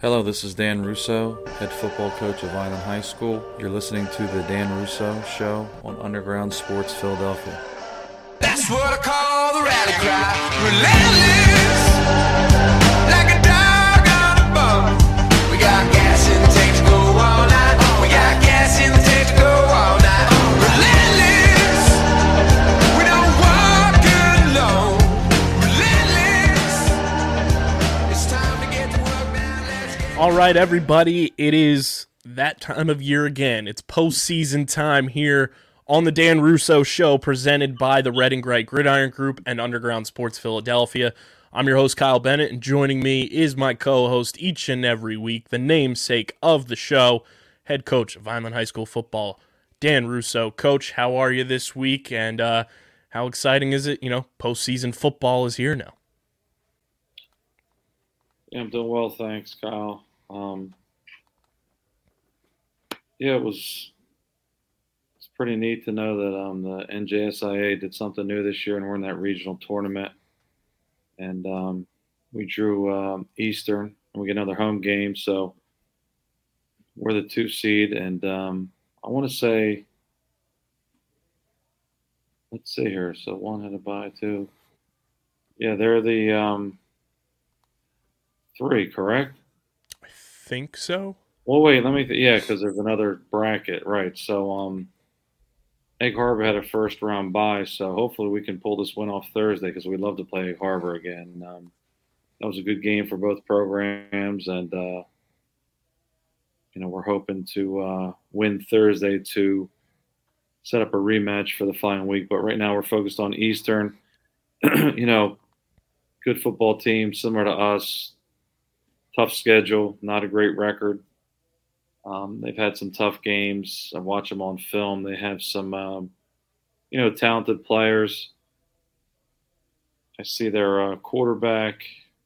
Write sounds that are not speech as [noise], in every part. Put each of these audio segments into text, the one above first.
Hello, this is Dan Russo, head football coach of Vineland High School. You're listening to the Dan Russo Show on Underground Sports Philadelphia. That's what I call the rally cry. Relentless, All right, everybody, it is that time of year again. It's postseason time here on the Dan Russo Show, presented by the Red and Gray Gridiron Group and Underground Sports Philadelphia. I'm your host, Kyle Bennett, and joining me is my co host each and every week, the namesake of the show, head coach of Vineland High School football, Dan Russo. Coach, how are you this week? And uh, how exciting is it? You know, postseason football is here now. Yeah, I'm doing well, thanks, Kyle. Um, yeah, it was it's pretty neat to know that um, the NJSIAA did something new this year, and we're in that regional tournament. And um, we drew um, Eastern, and we get another home game, so we're the two seed. And um, I want to say, let's see here. So one had a bye, two. Yeah, they're the um, three, correct? Think so. Well, wait, let me. Th- yeah, because there's another bracket, right? So, um, Egg Harbor had a first round bye, so hopefully we can pull this win off Thursday because we'd love to play Egg Harbor again. Um, that was a good game for both programs, and uh, you know we're hoping to uh, win Thursday to set up a rematch for the following week. But right now we're focused on Eastern. [clears throat] you know, good football team, similar to us. Tough schedule, not a great record. Um, they've had some tough games. I watch them on film. They have some, um, you know, talented players. I see their uh, quarterback.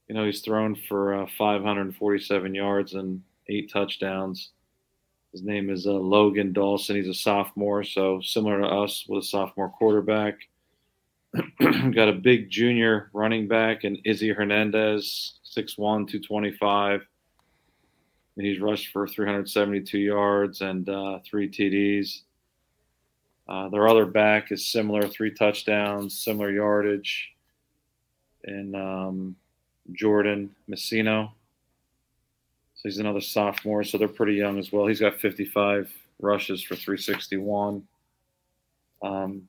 You know, he's thrown for uh, 547 yards and eight touchdowns. His name is uh, Logan Dawson. He's a sophomore, so similar to us with a sophomore quarterback. [clears throat] Got a big junior running back and Izzy Hernandez, 6'1, 225 and he's rushed for 372 yards and uh, three TDs. Uh, their other back is similar, three touchdowns, similar yardage. And um, Jordan Messino. So he's another sophomore, so they're pretty young as well. He's got 55 rushes for 361. Um,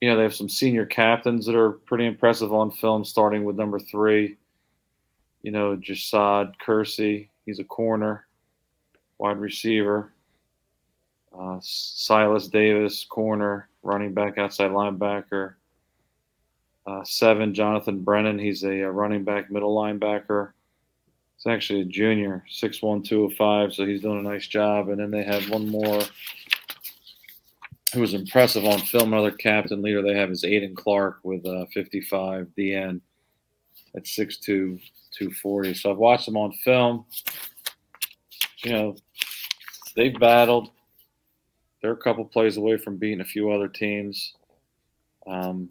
you know, they have some senior captains that are pretty impressive on film, starting with number three. You know, Jasad Kersey, He's a corner, wide receiver. Uh, Silas Davis, corner, running back, outside linebacker. Uh, seven, Jonathan Brennan. He's a, a, running back, middle linebacker. He's actually a junior, 6'1, 205, so he's doing a nice job. And then they have one more who was impressive on film. Another captain leader they have is Aiden Clark with uh, 55 DN at 6'2, 240. So I've watched them on film. You know, they've battled. They're a couple plays away from beating a few other teams. Um,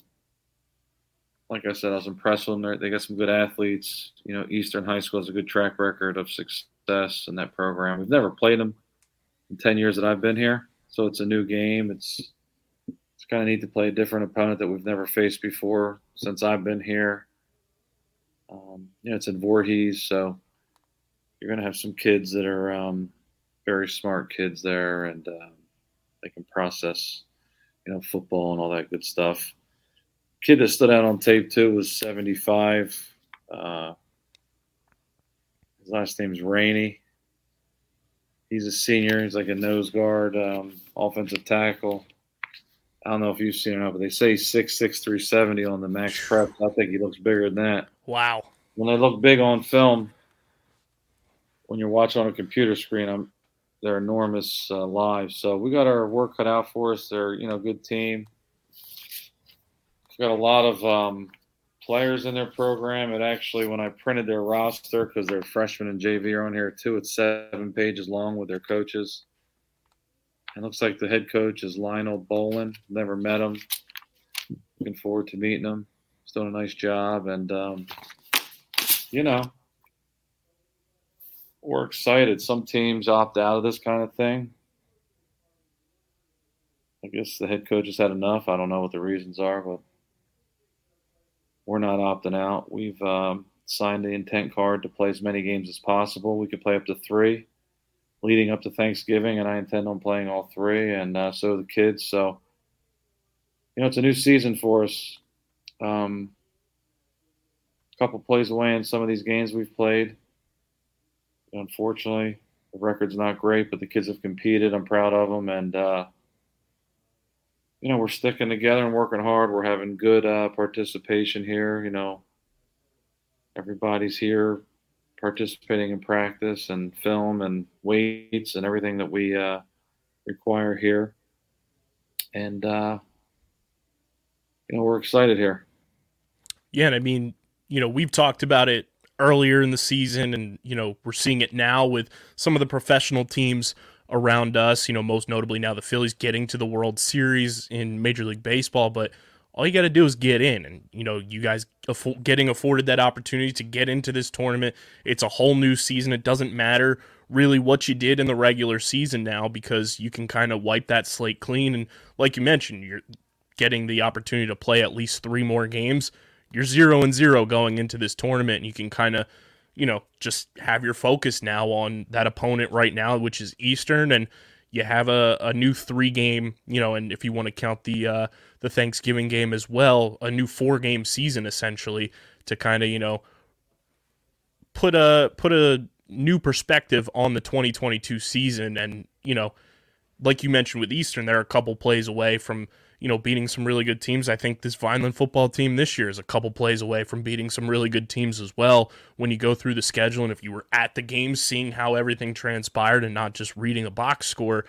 like I said, I was impressed with them. They got some good athletes. You know, Eastern High School has a good track record of success in that program. We've never played them in 10 years that I've been here, so it's a new game. It's it's kind of neat to play a different opponent that we've never faced before since I've been here. Um, you know, it's in Voorhees, so you're going to have some kids that are um, very smart kids there, and um, they can process, you know, football and all that good stuff. Kid that stood out on tape too was 75. Uh, his last name's Rainey. He's a senior. He's like a nose guard, um, offensive tackle. I don't know if you've seen him, but they say he's 6'6", 370 on the max prep. I think he looks bigger than that Wow. When they look big on film, when you're watching on a computer screen, I'm, they're enormous uh, live. So we got our work cut out for us. They're you know good team. We've got a lot of um, players in their program. It actually, when I printed their roster, because their freshmen and JV are on here too, it's seven pages long with their coaches. It looks like the head coach is Lionel Bolin. Never met him. Looking forward to meeting him. He's doing a nice job, and um, you know, we're excited. Some teams opt out of this kind of thing. I guess the head coach has had enough. I don't know what the reasons are, but we're not opting out. We've um, signed the intent card to play as many games as possible. We could play up to three leading up to Thanksgiving, and I intend on playing all three, and uh, so the kids. So, you know, it's a new season for us. Um, a couple plays away in some of these games we've played. Unfortunately, the record's not great, but the kids have competed. I'm proud of them, and uh, you know, we're sticking together and working hard. We're having good uh, participation here. You know, everybody's here participating in practice and film and weights and everything that we uh, require here. And, uh, you know, we're excited here. Yeah, and I mean, you know, we've talked about it earlier in the season, and, you know, we're seeing it now with some of the professional teams around us, you know, most notably now the Phillies getting to the World Series in Major League Baseball. But all you got to do is get in and you know you guys affo- getting afforded that opportunity to get into this tournament it's a whole new season it doesn't matter really what you did in the regular season now because you can kind of wipe that slate clean and like you mentioned you're getting the opportunity to play at least three more games you're zero and zero going into this tournament and you can kind of you know just have your focus now on that opponent right now which is eastern and you have a, a new three game, you know, and if you want to count the uh, the Thanksgiving game as well, a new four game season essentially to kind of you know put a put a new perspective on the 2022 season, and you know, like you mentioned with Eastern, they're a couple plays away from you know, beating some really good teams. I think this Vineland football team this year is a couple plays away from beating some really good teams as well when you go through the schedule. And if you were at the game seeing how everything transpired and not just reading a box score,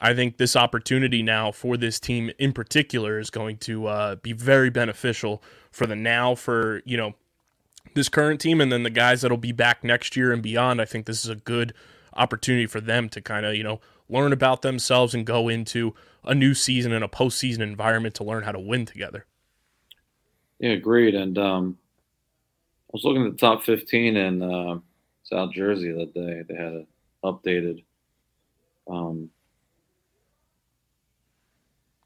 I think this opportunity now for this team in particular is going to uh, be very beneficial for the now, for, you know, this current team and then the guys that'll be back next year and beyond. I think this is a good opportunity for them to kind of, you know, learn about themselves and go into a new season and a postseason environment to learn how to win together. Yeah, agreed. And um, I was looking at the top 15 in uh, South Jersey that day. They had an updated, um,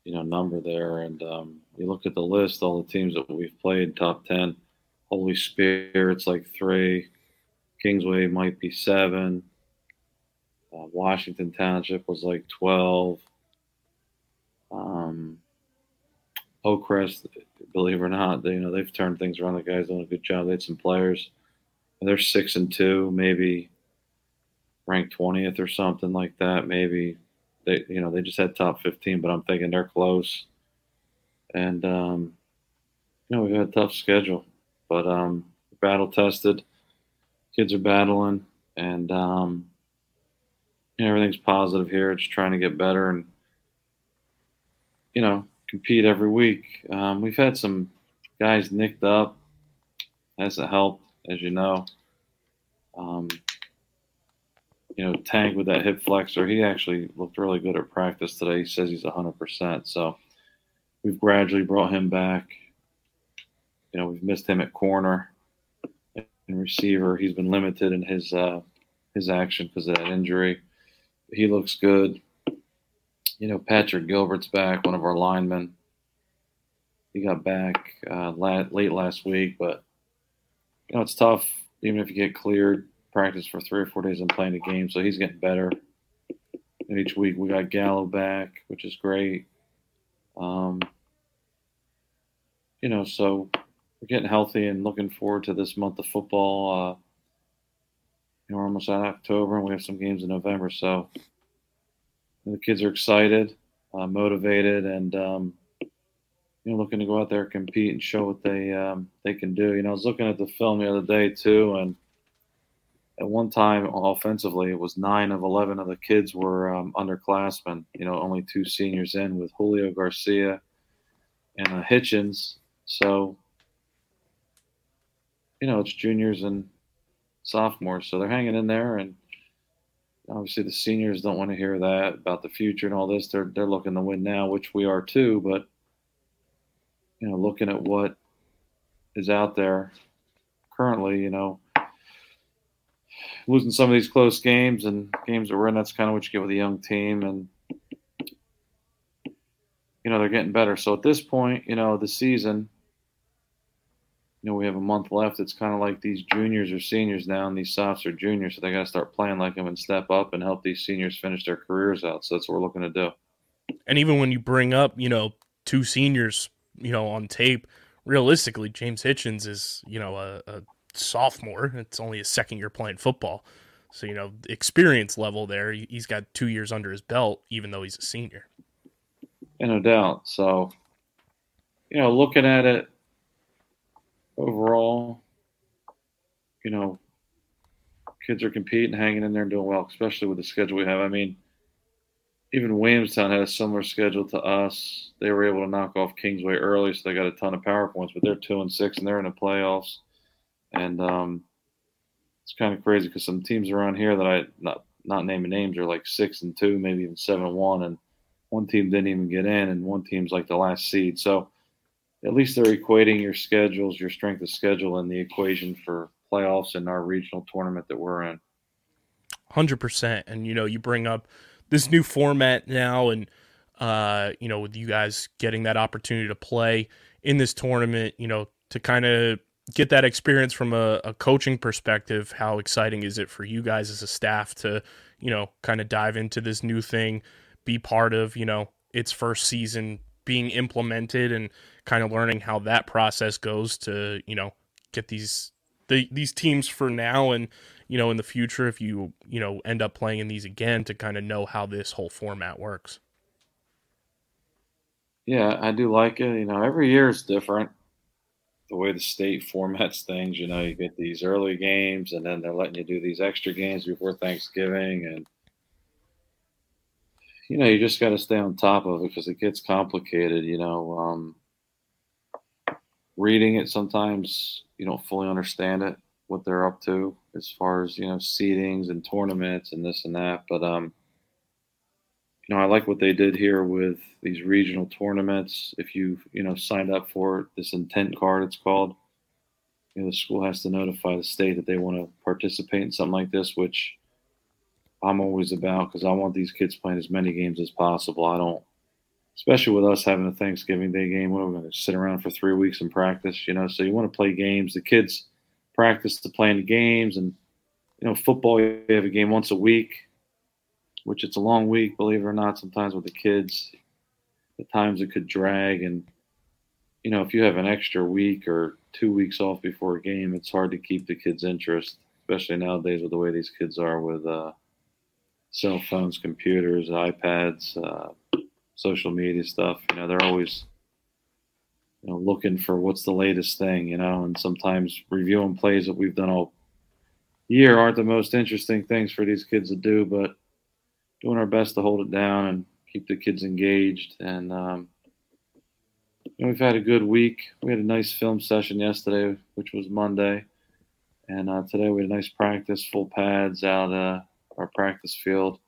you know, number there. And um, you look at the list, all the teams that we've played, top 10. Holy Spirit's like three. Kingsway might be seven. Uh, Washington Township was like 12. Um, believe it or not, they, you know they've turned things around. The guys doing a good job. They had some players. They're six and two, maybe ranked twentieth or something like that. Maybe they, you know, they just had top fifteen, but I'm thinking they're close. And um, you know, we've had a tough schedule, but um, battle tested. Kids are battling, and um, you know, everything's positive here. Just trying to get better and you know compete every week. Um, we've had some guys nicked up. Hasn't helped, as you know. Um, you know, Tank with that hip flexor, he actually looked really good at practice today. He says he's 100%. So we've gradually brought him back. You know, we've missed him at corner and receiver. He's been limited in his uh, his action because of that injury. He looks good. You know, Patrick Gilbert's back, one of our linemen. He got back uh, late last week, but you know it's tough even if you get cleared practice for three or four days and playing a game. So he's getting better. And each week we got Gallo back, which is great. Um, you know, so we're getting healthy and looking forward to this month of football. Uh, almost at October and we have some games in November. So the kids are excited, uh, motivated, and um, you know, looking to go out there, compete, and show what they um, they can do. You know, I was looking at the film the other day too, and at one time offensively, it was nine of eleven of the kids were um, underclassmen. You know, only two seniors in with Julio Garcia and uh, Hitchens. So, you know, it's juniors and sophomores, so they're hanging in there, and obviously the seniors don't want to hear that about the future and all this. They're they're looking to win now, which we are too. But you know, looking at what is out there currently, you know, losing some of these close games and games that we're in. That's kind of what you get with a young team, and you know they're getting better. So at this point, you know the season, you know we have a month left. It's kind of like these juniors or seniors now, and these softs are juniors, so they got to start playing like them and step up and help these seniors finish their careers out. So that's what we're looking to do. And even when you bring up, you know, two seniors, you know, on tape, realistically, James Hitchens is, you know, a, a sophomore. It's only his second year playing football. So, you know, experience level there, he- he's got two years under his belt, even though he's a senior. Yeah, no doubt. So, you know, looking at it overall, you know, kids are competing, hanging in there, and doing well, especially with the schedule we have. I mean, even Williamstown had a similar schedule to us. They were able to knock off Kingsway early, so they got a ton of power points. But they're two and six, and they're in the playoffs. And um, it's kind of crazy because some teams around here that I not not naming names are like six and two, maybe even seven and one, and one team didn't even get in, and one team's like the last seed. So at least they're equating your schedules, your strength of schedule, in the equation for playoffs in our regional tournament that we're in. Hundred percent. And you know, you bring up this new format now, and uh, you know, with you guys getting that opportunity to play in this tournament, you know, to kind of get that experience from a, a coaching perspective. How exciting is it for you guys as a staff to, you know, kind of dive into this new thing, be part of, you know, its first season being implemented, and kind of learning how that process goes to, you know, get these the, these teams for now and you know in the future if you you know end up playing in these again to kind of know how this whole format works Yeah, I do like it. You know, every year is different. The way the state formats things, you know, you get these early games, and then they're letting you do these extra games before Thanksgiving, and you know, you just got to stay on top of it because it gets complicated. You know, um, reading it sometimes you don't fully understand it, what they're up to as far as you know, seedings and tournaments and this and that, but um you know, I like what they did here with these regional tournaments. If you, you know, signed up for it, this intent card, it's called, you know, the school has to notify the state that they want to participate in something like this, which I'm always about because I want these kids playing as many games as possible. I don't, especially with us having a Thanksgiving Day game, what are we going to sit around for three weeks and practice, you know? So you want to play games. The kids practice to play in the games, and, you know, football, you have a game once a week which it's a long week, believe it or not, sometimes with the kids. At times it could drag. And, you know, if you have an extra week or two weeks off before a game, it's hard to keep the kids' interest, especially nowadays with the way these kids are with uh, cell phones, computers, iPads, uh, social media stuff. You know, they're always, you know, looking for what's the latest thing, you know, and sometimes reviewing plays that we've done all year aren't the most interesting things for these kids to do, but doing our best to hold it down and keep the kids engaged. And um, you know, we've had a good week. We had a nice film session yesterday, which was Monday, and uh, today we had a nice practice, full pads out uh, our practice field.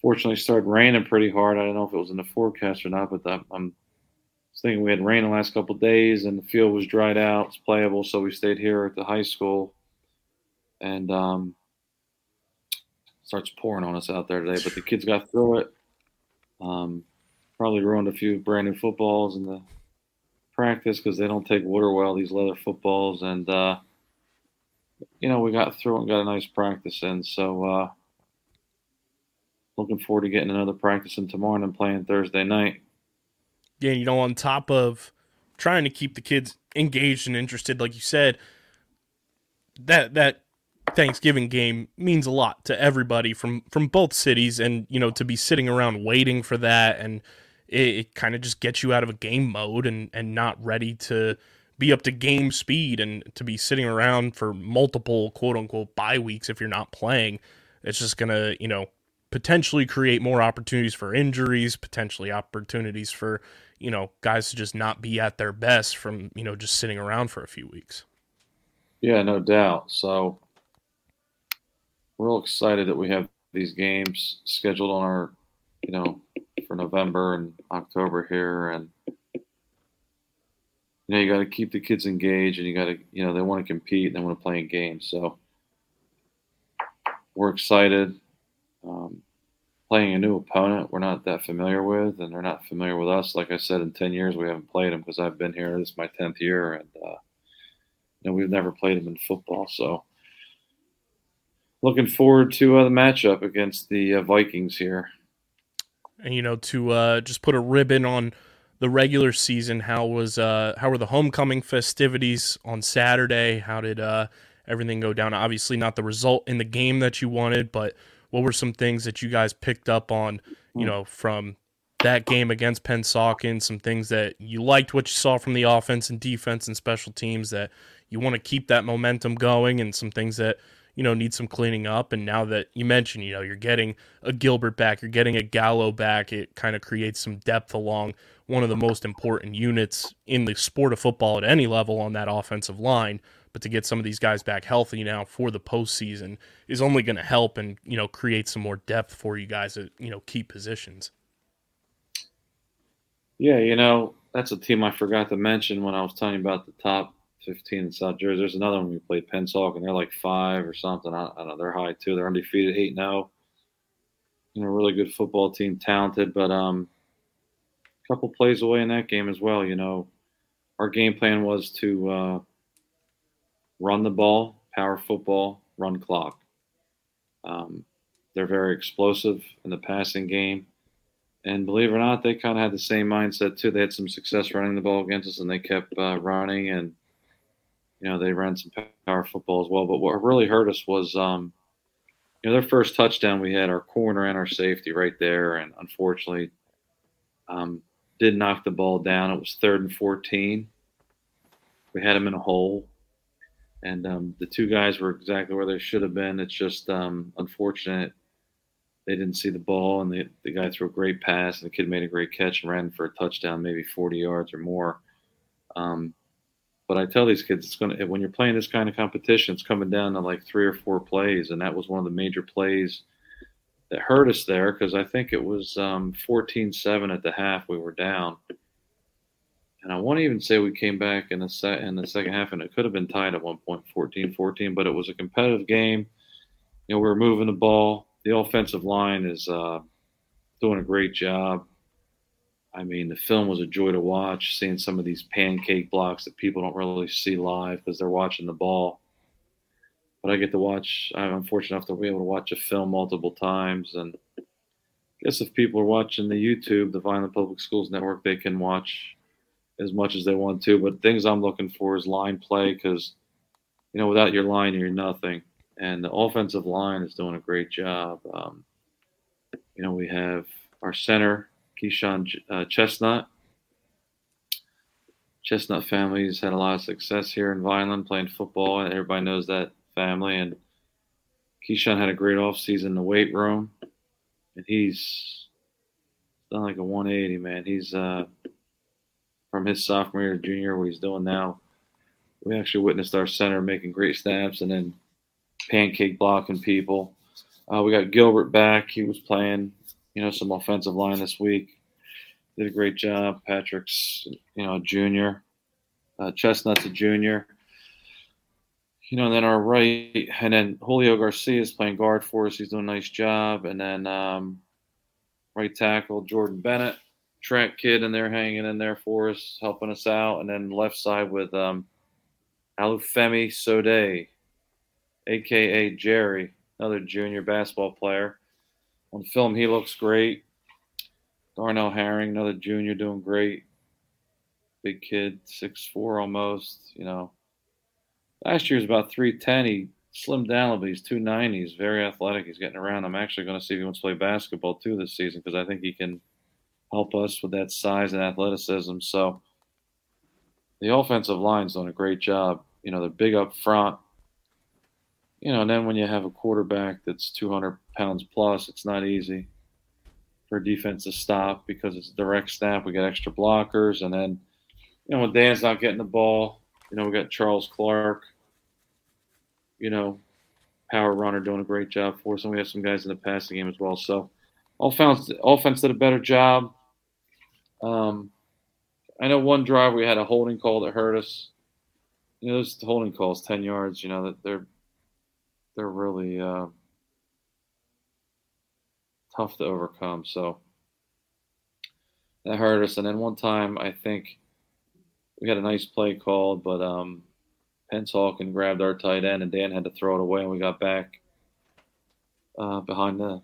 Fortunately, started raining pretty hard. I don't know if it was in the forecast or not, but I'm thinking we had rain the last couple days, and the field was dried out. It's playable, so we stayed here at the high school, and um, starts pouring on us out there today, but the kids got through it. Um, probably ruined a few brand new footballs in the practice because they don't take water well, these leather footballs. And, uh, you know, we got through and got a nice practice in. So, uh, looking forward to getting another practice in tomorrow and playing Thursday night. yeah you know on top of trying to keep the kids engaged and interested like you said that that Thanksgiving game means a lot to everybody from from both cities, and you know to be sitting around waiting for that, and it, it kind of just gets you out of a game mode and and not ready to be up to game speed, and to be sitting around for multiple quote unquote bye weeks if you're not playing. It's just gonna you know potentially create more opportunities for injuries, potentially opportunities for you know guys to just not be at their best from you know just sitting around for a few weeks. Yeah, no doubt. So we're real excited that we have these games scheduled on our, you know, for November and October here, and you know you got to keep the kids engaged, and you got to, you know, they want to compete, and they want to play in games. So we're excited. Um, playing a new opponent we're not that familiar with, and they're not familiar with us. Like I said, in 10 years, we haven't played them because I've been here. This is my 10th year, and uh, you know, we've never played them in football. So, looking forward to uh, the matchup against the uh, Vikings here. And you know, to uh, just put a ribbon on the regular season, how was uh, how were the homecoming festivities on Saturday? How did uh, everything go down? Obviously, not the result in the game that you wanted, but what were some things that you guys picked up on? You hmm. know, from that game against Pennsauken, some things that you liked what you saw from the offense and defense and special teams that you want to keep that momentum going, and some things that you know need some cleaning up. And now that you mentioned, you know, you're getting a Gilbert back, you're getting a Gallo back, it kind of creates some depth along one of the most important units in the sport of football at any level on that offensive line. But to get some of these guys back healthy now for the postseason is only going to help and you know create some more depth for you guys at you know key positions. Yeah, you know, that's a team I forgot to mention when I was telling you about the top 15 in South Jersey. There's another one we played Pennsauken, and they're like five or something. I, don't know. They're high too. They're undefeated, 8 0. You know, really good football team, talented, but um, a couple plays away in that game as well. You know, our game plan was to uh, run the ball, power football, run clock. Um, they're very explosive in the passing game. And believe it or not, they kind of had the same mindset too. They had some success running the ball against us, and they kept uh, running, and you know they ran some power football as well. But what really hurt us was, um, you know, their first touchdown. We had our corner and our safety right there, and unfortunately, um, did knock the ball down. It was third and fourteen. We had them in a hole, and um, the two guys were exactly where they should have been. It's just um, unfortunate they didn't see the ball, and the, the guy threw a great pass, and the kid made a great catch and ran for a touchdown, maybe 40 yards or more. Um, but I tell these kids, it's to when you're playing this kind of competition, it's coming down to like three or four plays, and that was one of the major plays that hurt us there because I think it was um, 14-7 at the half. We were down, and I want to even say we came back in the set in the second half, and it could have been tied at one point, 14-14. But it was a competitive game. You know, we were moving the ball the offensive line is uh, doing a great job. I mean, the film was a joy to watch, seeing some of these pancake blocks that people don't really see live because they're watching the ball. But I get to watch, I'm fortunate enough to be able to watch a film multiple times. And I guess if people are watching the YouTube, the Vineland Public Schools Network, they can watch as much as they want to. But things I'm looking for is line play because, you know, without your line, you're nothing and the offensive line is doing a great job. Um, you know, we have our center, Keyshawn uh, Chestnut. Chestnut family has had a lot of success here in Vineland playing football, and everybody knows that family. And Keyshawn had a great offseason in the weight room, and he's done like a 180, man. He's uh, from his sophomore year junior, what he's doing now. We actually witnessed our center making great snaps, and then pancake blocking people. Uh, we got Gilbert back. He was playing, you know, some offensive line this week. Did a great job. Patrick's, you know, junior. Uh, Chestnut's a junior. You know, and then our right, and then Julio Garcia is playing guard for us. He's doing a nice job. And then um, right tackle Jordan Bennett, track kid, and they're hanging in there for us, helping us out. And then left side with um, Olufemi Sode aka Jerry, another junior basketball player. On film, he looks great. Darnell Herring, another junior, doing great. Big kid, six four almost. You know, last year was about three ten. He slimmed down a little bit. He's two ninety. He's very athletic. He's getting around. I'm actually going to see if he wants to play basketball too this season because I think he can help us with that size and athleticism. So the offensive line's doing a great job. You know, they're big up front you know, and then when you have a quarterback that's 200 pounds plus, it's not easy for defense to stop because it's a direct snap. We got extra blockers, and then you know when Dan's not getting the ball, you know we got Charles Clark, you know, power runner doing a great job for us, and we have some guys in the passing game as well. So all offense offense did a better job. Um, I know one drive we had a holding call that hurt us. You know, those holding calls, ten yards. You know that they're they're really uh, tough to overcome. So that hurt us. And then one time, I think we had a nice play called, but um, Pennsauken grabbed our tight end, and Dan had to throw it away, and we got back uh, behind the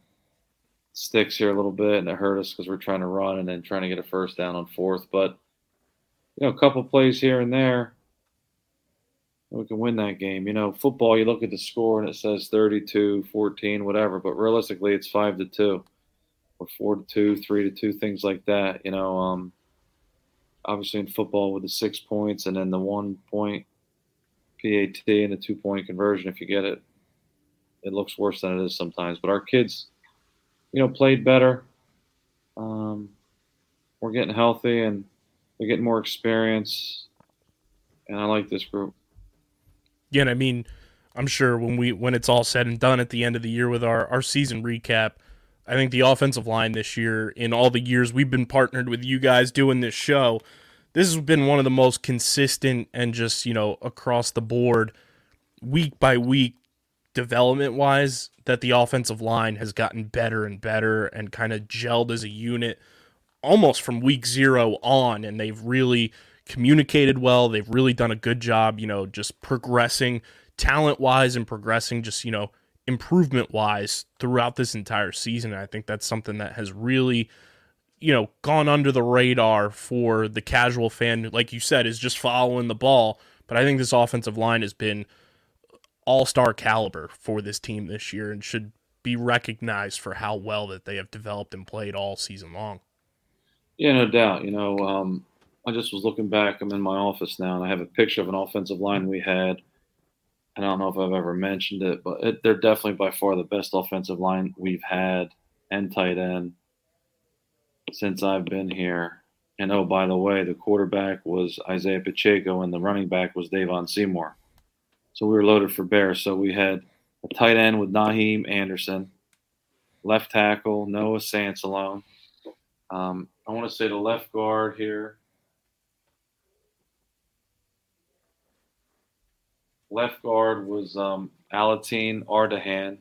sticks here a little bit, and it hurt us because we're trying to run and then trying to get a first down on fourth. But you know, a couple plays here and there, we can win that game. You know, football, you look at the score and it says 32, 14, whatever, but realistically, it's five to two, or four to two, three to two, things like that. You know, um, obviously in football with the six points and then the one point PAT and the two point conversion, if you get it, it looks worse than it is sometimes. But our kids, you know, played better. Um, we're getting healthy and they're getting more experience, and I like this group. Yeah, and I mean, I'm sure when we when it's all said and done at the end of the year with our our season recap, I think the offensive line this year, in all the years we've been partnered with you guys doing this show, this has been one of the most consistent and just you know across the board, week by week, development wise, that the offensive line has gotten better and better and kind of gelled as a unit almost from week zero on, and they've really communicated well. They've really done a good job, you know, just progressing talent wise and progressing just, you know, improvement wise throughout this entire season. And I think that's something that has really, you know, gone under the radar for the casual fan, like you said, is just following the ball. But I think this offensive line has been all star caliber for this team this year and should be recognized for how well that they have developed and played all season long. Yeah, no doubt. You know, um, I just was looking back. I'm in my office now, and I have a picture of an offensive line we had. And I don't know if I've ever mentioned it, but it, they're definitely by far the best offensive line we've had and tight end since I've been here. And oh, by the way, the quarterback was Isaiah Pacheco, and the running back was Davon Seymour. So we were loaded for bear. So we had a tight end with Naheem Anderson, left tackle Noah Sansalone. Um, I want to say the left guard here. Left guard was um, Ardahan.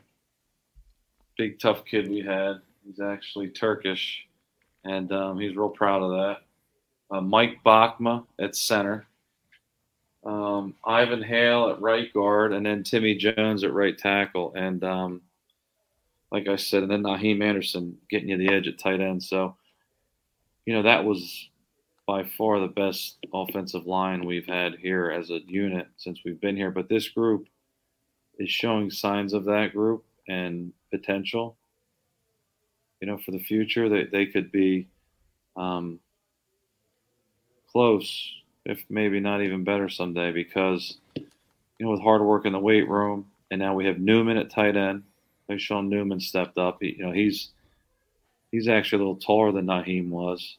Big tough kid we had. He's actually Turkish, and um, he's real proud of that. Uh, Mike Bachma at center. Um, Ivan Hale at right guard, and then Timmy Jones at right tackle. And um, like I said, and then Naheem Anderson getting you the edge at tight end. So you know, that was by far the best offensive line we've had here as a unit since we've been here. But this group is showing signs of that group and potential. You know, for the future, they, they could be um, close, if maybe not even better someday, because, you know, with hard work in the weight room, and now we have Newman at tight end. Like Sean Newman stepped up. He, you know, he's He's actually a little taller than Naheem was.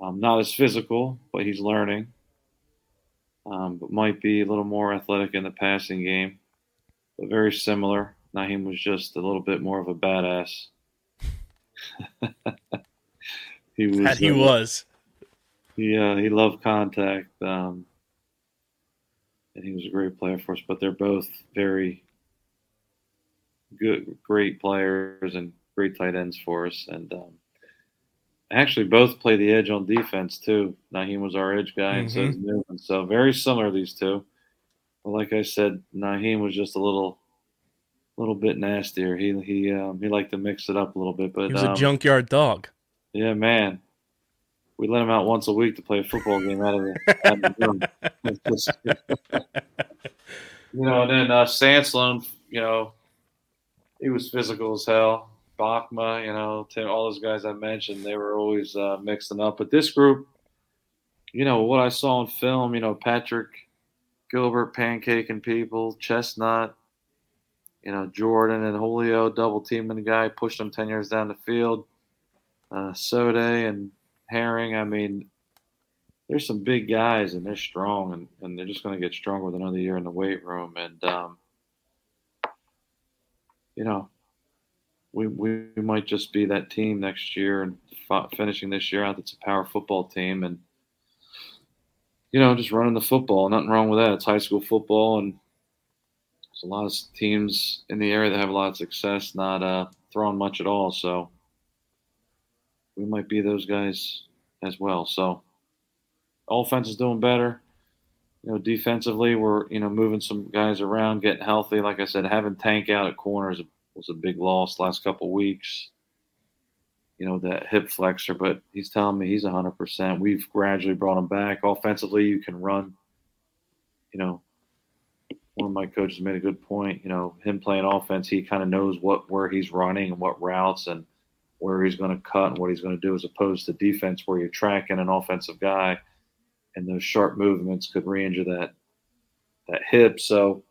Um, not as physical, but he's learning. Um, but might be a little more athletic in the passing game, but very similar. Naheem was just a little bit more of a badass. [laughs] he was. That he uh, was. He uh, he loved contact, um, and he was a great player for us. But they're both very good, great players, and great tight ends for us, and um, actually both play the edge on defense too. Naheem was our edge guy, and mm-hmm. so is Newman. So very similar these two. But like I said, Naheem was just a little, little bit nastier. He he um, he liked to mix it up a little bit. But he was um, a junkyard dog. Yeah, man. We let him out once a week to play a football game out of the, out of the room. [laughs] you know, and then uh, Sansalone, you know, he was physical as hell. Bachma, you know, Tim, all those guys I mentioned, they were always uh, mixing up. But this group, you know, what I saw in film, you know, Patrick Gilbert pancaking people, Chestnut, you know, Jordan and Julio double teaming the guy, pushed him 10 yards down the field. Uh, Sode and Herring, I mean, there's some big guys and they're strong and, and they're just going to get stronger with another year in the weight room. And, um, you know, we, we might just be that team next year and finishing this year out. That's a power football team, and you know, just running the football. Nothing wrong with that. It's high school football, and there's a lot of teams in the area that have a lot of success, not uh, throwing much at all. So we might be those guys as well. So offense is doing better. You know, defensively, we're you know moving some guys around, getting healthy. Like I said, having Tank out at corners was a big loss last couple weeks. You know that hip flexor, but he's telling me he's 100. percent We've gradually brought him back. Offensively, you can run. You know, one of my coaches made a good point. You know, him playing offense, he kind of knows what where he's running and what routes and where he's going to cut and what he's going to do, as opposed to defense where you're tracking an offensive guy and those sharp movements could re-injure that that hip. So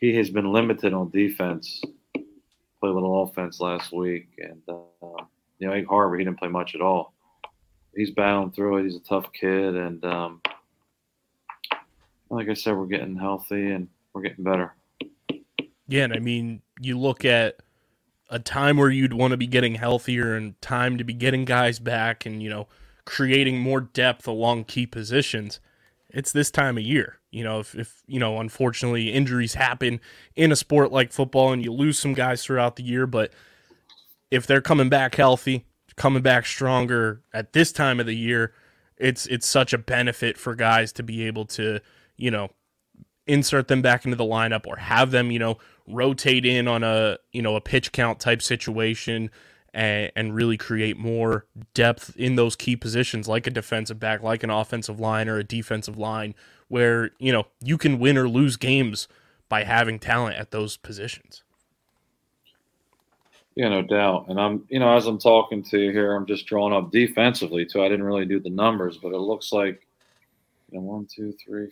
he has been limited on defense. Play a little offense last week, and uh, you know, Egg Harbor he didn't play much at all. He's battling through it. He's a tough kid, and um, like I said, we're getting healthy and we're getting better. Yeah, and I mean, you look at a time where you'd want to be getting healthier and time to be getting guys back, and you know creating more depth along key positions, it's this time of year. You know, if, if you know, unfortunately, injuries happen in a sport like football and you lose some guys throughout the year, but if they're coming back healthy, coming back stronger at this time of the year, it's it's such a benefit for guys to be able to, you know, insert them back into the lineup or have them, you know, rotate in on a, you know, a pitch count type situation and, and really create more depth in those key positions, like a defensive back, like an offensive line or a defensive line, where you know you can win or lose games by having talent at those positions. Yeah, no doubt. And I'm, you know, as I'm talking to you here, I'm just drawing up defensively too. I didn't really do the numbers, but it looks like, you know, one, two, three,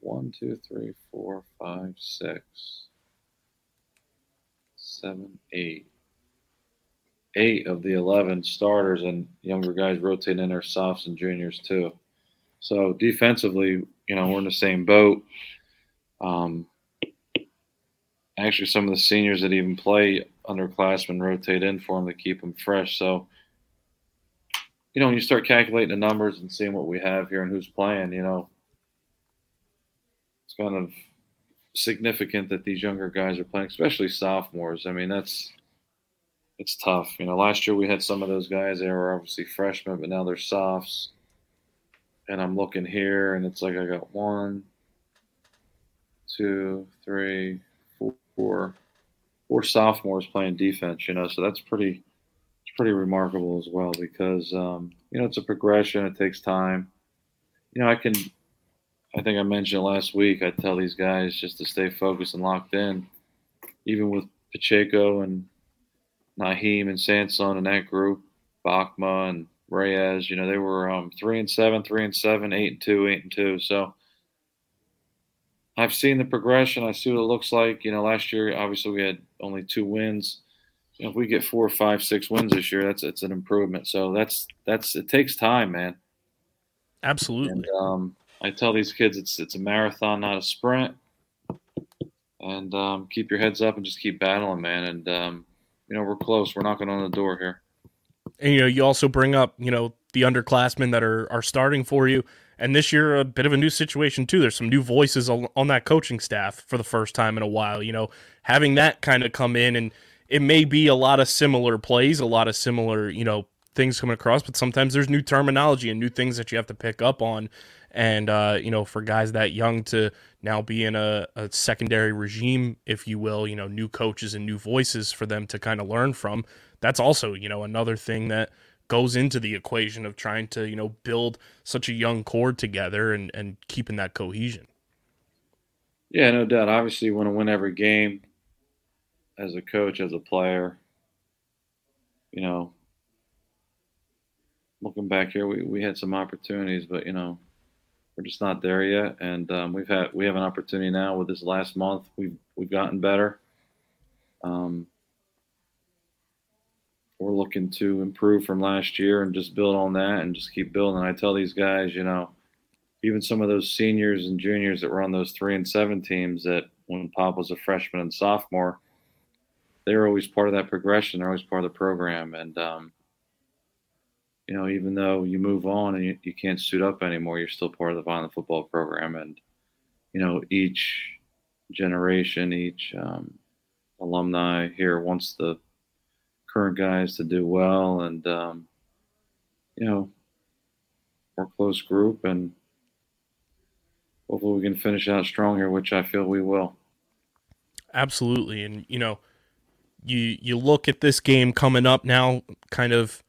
one, two, three, four, five, six, seven, eight eight of the 11 starters and younger guys rotating in their softs and juniors too. So defensively, you know, we're in the same boat. Um, actually, some of the seniors that even play underclassmen rotate in for them to keep them fresh. So, you know, when you start calculating the numbers and seeing what we have here and who's playing, you know, kind of significant that these younger guys are playing, especially sophomores. I mean, that's it's tough. You know, last year we had some of those guys. They were obviously freshmen, but now they're softs. And I'm looking here, and it's like I got one, two, three, four, four sophomores playing defense. You know, so that's pretty, it's pretty remarkable as well because um, you know it's a progression. It takes time. You know, I can. I think I mentioned last week. I tell these guys just to stay focused and locked in, even with Pacheco and Naheem and Sanson and that group, Bachma and Reyes, you know, they were um, three and seven, three and seven, eight and two, eight and two. So I've seen the progression. I see what it looks like. You know, last year obviously we had only two wins. You know, if we get four, five, six wins this year, that's it's an improvement. So that's that's it takes time, man. Absolutely. And, um, I tell these kids it's it's a marathon, not a sprint. And um, keep your heads up and just keep battling, man. And um, you know, we're close. We're knocking on the door here. And you know, you also bring up, you know, the underclassmen that are are starting for you. And this year, a bit of a new situation too. There's some new voices on, on that coaching staff for the first time in a while. You know, having that kind of come in, and it may be a lot of similar plays, a lot of similar, you know, things coming across. But sometimes there's new terminology and new things that you have to pick up on. And uh, you know, for guys that young to now be in a, a secondary regime, if you will, you know, new coaches and new voices for them to kind of learn from. That's also, you know, another thing that goes into the equation of trying to, you know, build such a young core together and, and keeping that cohesion. Yeah, no doubt. Obviously, you want to win every game as a coach, as a player. You know, looking back here, we, we had some opportunities, but, you know, we're just not there yet, and um, we've had we have an opportunity now with this last month. We've we've gotten better. Um, we're looking to improve from last year and just build on that and just keep building. I tell these guys, you know, even some of those seniors and juniors that were on those three and seven teams that when Pop was a freshman and sophomore, they were always part of that progression. They're always part of the program, and um, you know, even though you move on and you, you can't suit up anymore, you're still part of the Vineland Football program. And, you know, each generation, each um, alumni here wants the current guys to do well. And, um, you know, more close group, and hopefully we can finish out strong here, which I feel we will. Absolutely, and you know, you you look at this game coming up now, kind of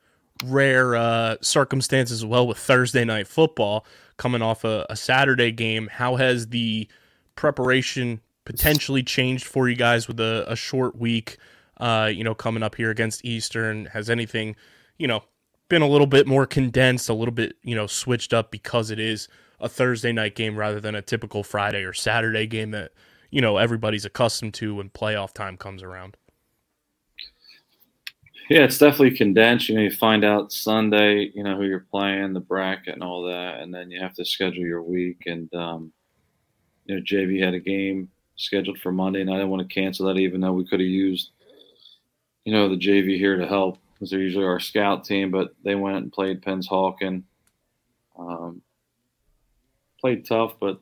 rare uh, circumstances as well with Thursday night football coming off a, a Saturday game. How has the preparation potentially changed for you guys with a, a short week? Uh, you know, coming up here against Eastern, has anything, you know, been a little bit more condensed, a little bit, you know, switched up because it is a Thursday night game rather than a typical Friday or Saturday game that you know everybody's accustomed to when playoff time comes around. Yeah, it's definitely condensed. You know, you find out Sunday, you know, who you're playing, the bracket, and all that, and then you have to schedule your week. And um, you know, JV had a game scheduled for Monday, and I didn't want to cancel that, even though we could have used, you know, the JV here to help because they're usually our scout team. But they went and played Pennsauken. Um, played tough, but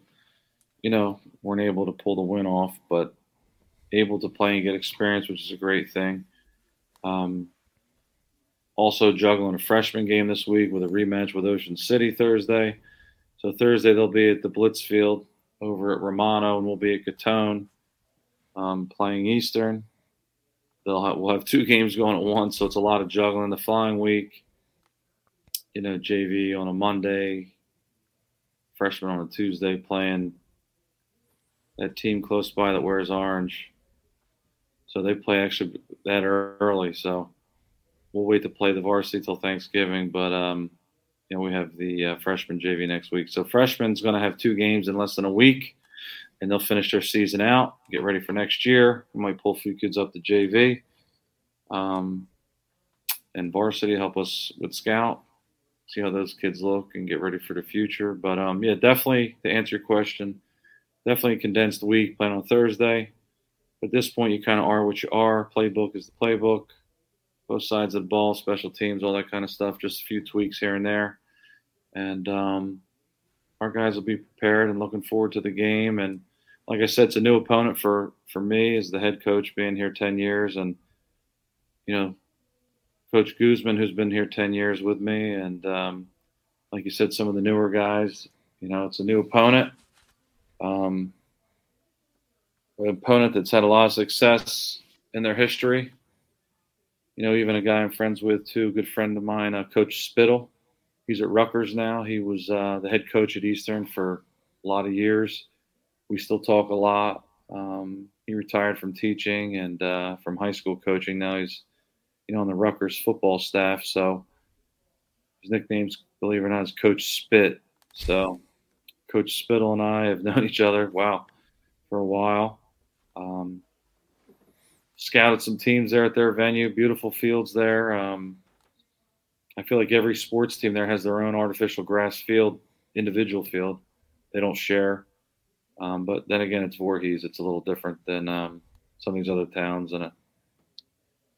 you know, weren't able to pull the win off, but able to play and get experience, which is a great thing. Um, also juggling a freshman game this week with a rematch with Ocean City Thursday. So Thursday they'll be at the Blitzfield over at Romano, and we'll be at Gittone um, playing Eastern. They'll have, we'll have two games going at once, so it's a lot of juggling. The following week, you know, JV on a Monday, freshman on a Tuesday playing that team close by that wears orange. So they play actually that early. So we'll wait to play the varsity till Thanksgiving. But um, you know we have the uh, freshman JV next week. So freshman's going to have two games in less than a week, and they'll finish their season out, get ready for next year. We might pull a few kids up to JV. Um, and varsity help us with scout, see how those kids look, and get ready for the future. But um, yeah, definitely to answer your question definitely a condensed week Plan on Thursday. At this point, you kind of are what you are. Playbook is the playbook. Both sides of the ball, special teams, all that kind of stuff. Just a few tweaks here and there. And um, our guys will be prepared and looking forward to the game. And like I said, it's a new opponent for for me as the head coach, being here ten years, and you know, Coach Guzman, who's been here ten years with me, and um, like you said, some of the newer guys. You know, it's a new opponent um, an opponent that's had a lot of success in their history. You know, even a guy I'm friends with too, good friend of mine, uh, Coach Spittle. He's at Rutgers now. He was uh, the head coach at Eastern for a lot of years. We still talk a lot. Um, he retired from teaching and uh, from high school coaching. Now he's, you know, on the Rutgers football staff. So his nickname's, believe it or not, is Coach Spit. So Coach Spittle and I have [laughs] known each other, wow, for a while. Um, scouted some teams there at their venue, beautiful fields there. Um, I feel like every sports team there has their own artificial grass field, individual field. They don't share. Um, but then again, it's Voorhees. It's a little different than um, some of these other towns and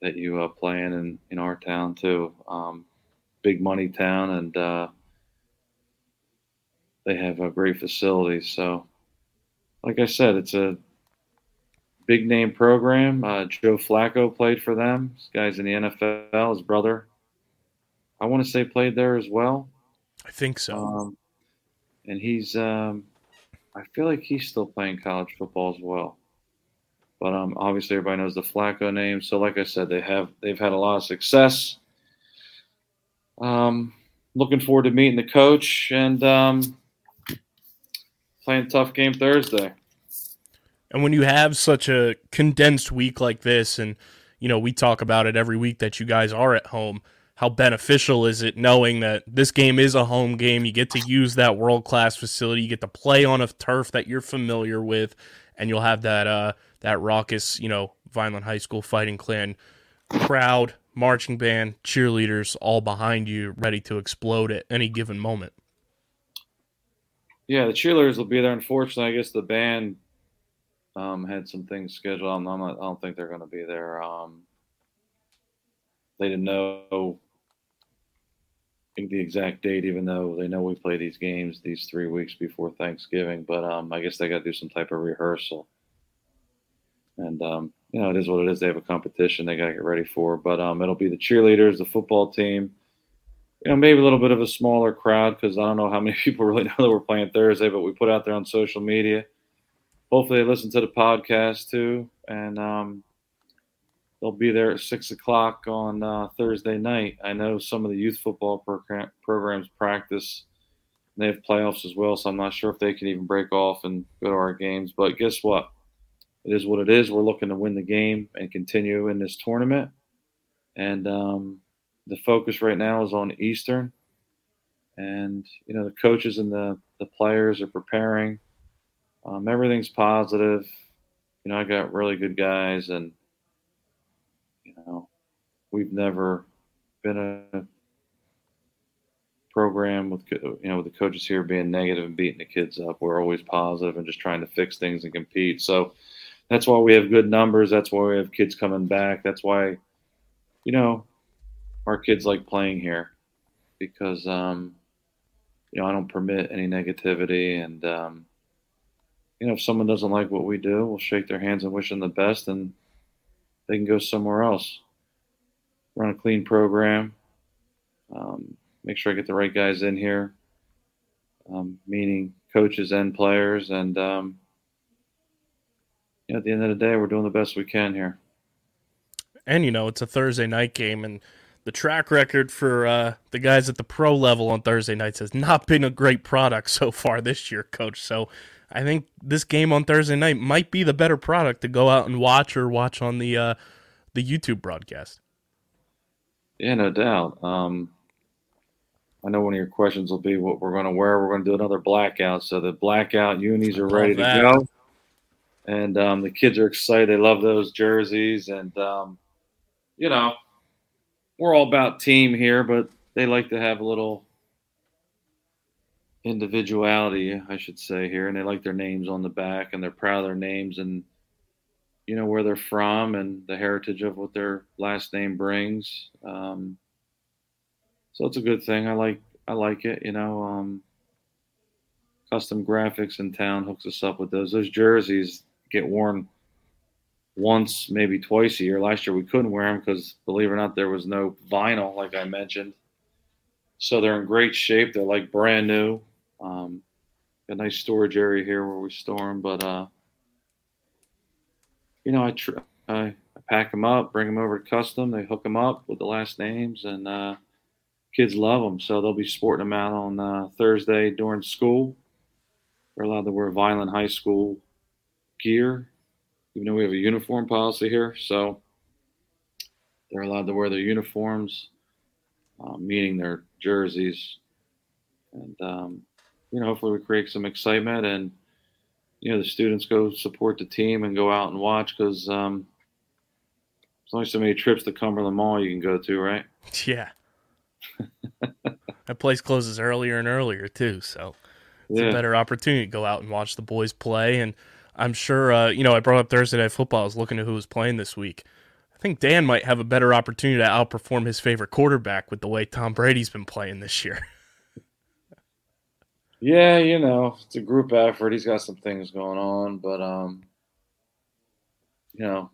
that you uh, play in, in in our town too. Um, big money town, and uh, they have a great facilities. So, like I said, it's a big name program. Uh, Joe Flacco played for them. This guy's in the NFL. His brother, I want to say, played there as well. I think so. Um, and he's, um, I feel like he's still playing college football as well. But um, obviously, everybody knows the Flacco name. So, like I said, they have they've had a lot of success. Um, looking forward to meeting the coach and um, playing tough game Thursday. And when you have such a condensed week like this, and you know we talk about it every week that you guys are at home, how beneficial is it knowing that this game is a home game? You get to use that world class facility, you get to play on a turf that you're familiar with, and you'll have that uh, that raucous, you know, Vineland High School Fighting Clan crowd, marching band, cheerleaders, all behind you, ready to explode at any given moment. Yeah, the cheerleaders will be there. Unfortunately, I guess the band um, had some things scheduled. I'm not, I don't think they're going to be there. Um, they didn't know the exact date, even though they know we play these games these three weeks before Thanksgiving. But um, I guess they got to do some type of rehearsal. And um, you know, it is what it is. They have a competition they got to get ready for. But um, it'll be the cheerleaders, the football team, you know, maybe a little bit of a smaller crowd because I don't know how many [laughs] people really know that we're playing Thursday, but we put out there on social media. Hopefully, they listen to the podcast too, and um, they'll be there at six o'clock on uh, Thursday night. I know some of the youth football program, programs practice. They have playoffs as well, so I'm not sure if they can even break off and go to our games. But guess what? It is what it is. We're looking to win the game and continue in this tournament. And um, the focus right now is on Eastern. And, you know, the coaches and the, the players are preparing. Um, everything's positive. You know, I got really good guys, and, you know, we've never been a program with you know with the coaches here being negative and beating the kids up. We're always positive and just trying to fix things and compete. So that's why we have good numbers. That's why we have kids coming back. That's why, you know, our kids like playing here because um, you know I don't permit any negativity and um, you know if someone doesn't like what we do, we'll shake their hands and wish them the best, and they can go somewhere else. Run a clean program. Um, make sure I get the right guys in here, um, meaning coaches and players. And um, you know, at the end of the day, we're doing the best we can here. And you know, it's a Thursday night game, and the track record for uh, the guys at the pro level on Thursday nights has not been a great product so far this year, Coach. So I think this game on Thursday night might be the better product to go out and watch or watch on the uh, the YouTube broadcast. Yeah, no doubt. Um, I know one of your questions will be what we're going to wear. We're going to do another blackout. So the blackout unis are ready to go. And um, the kids are excited. They love those jerseys. And, um, you know, we're all about team here, but they like to have a little individuality, I should say, here. And they like their names on the back and they're proud of their names and, you know, where they're from and the heritage of what their last name brings. Um, so it's a good thing. I like I like it. You know, um, custom graphics in town hooks us up with those. Those jerseys get worn once, maybe twice a year. Last year we couldn't wear them because, believe it or not, there was no vinyl, like I mentioned. So they're in great shape. They're like brand new. Um, a nice storage area here where we store them, but uh, you know, I tr- I, pack them up, bring them over to custom. They hook them up with the last names, and uh, kids love them. So they'll be sporting them out on uh, Thursday during school. They're allowed to wear Vineland High School gear, even though we have a uniform policy here. So they're allowed to wear their uniforms, uh, meaning their jerseys. And, um, you know, hopefully we create some excitement and, you know, the students go support the team and go out and watch because um, there's only so many trips to Cumberland Mall you can go to, right? [laughs] Yeah. that place closes earlier and earlier too, so it's Yeah. a better opportunity to go out and watch the boys play. And I'm sure, uh, you know, I brought up Thursday Night Football. I was looking at who was playing this week. I think Dan might have a better opportunity to outperform his favorite quarterback with the way Tom Brady's been playing this year. [laughs] Yeah, you know, it's a group effort. He's got some things going on, but um, you know,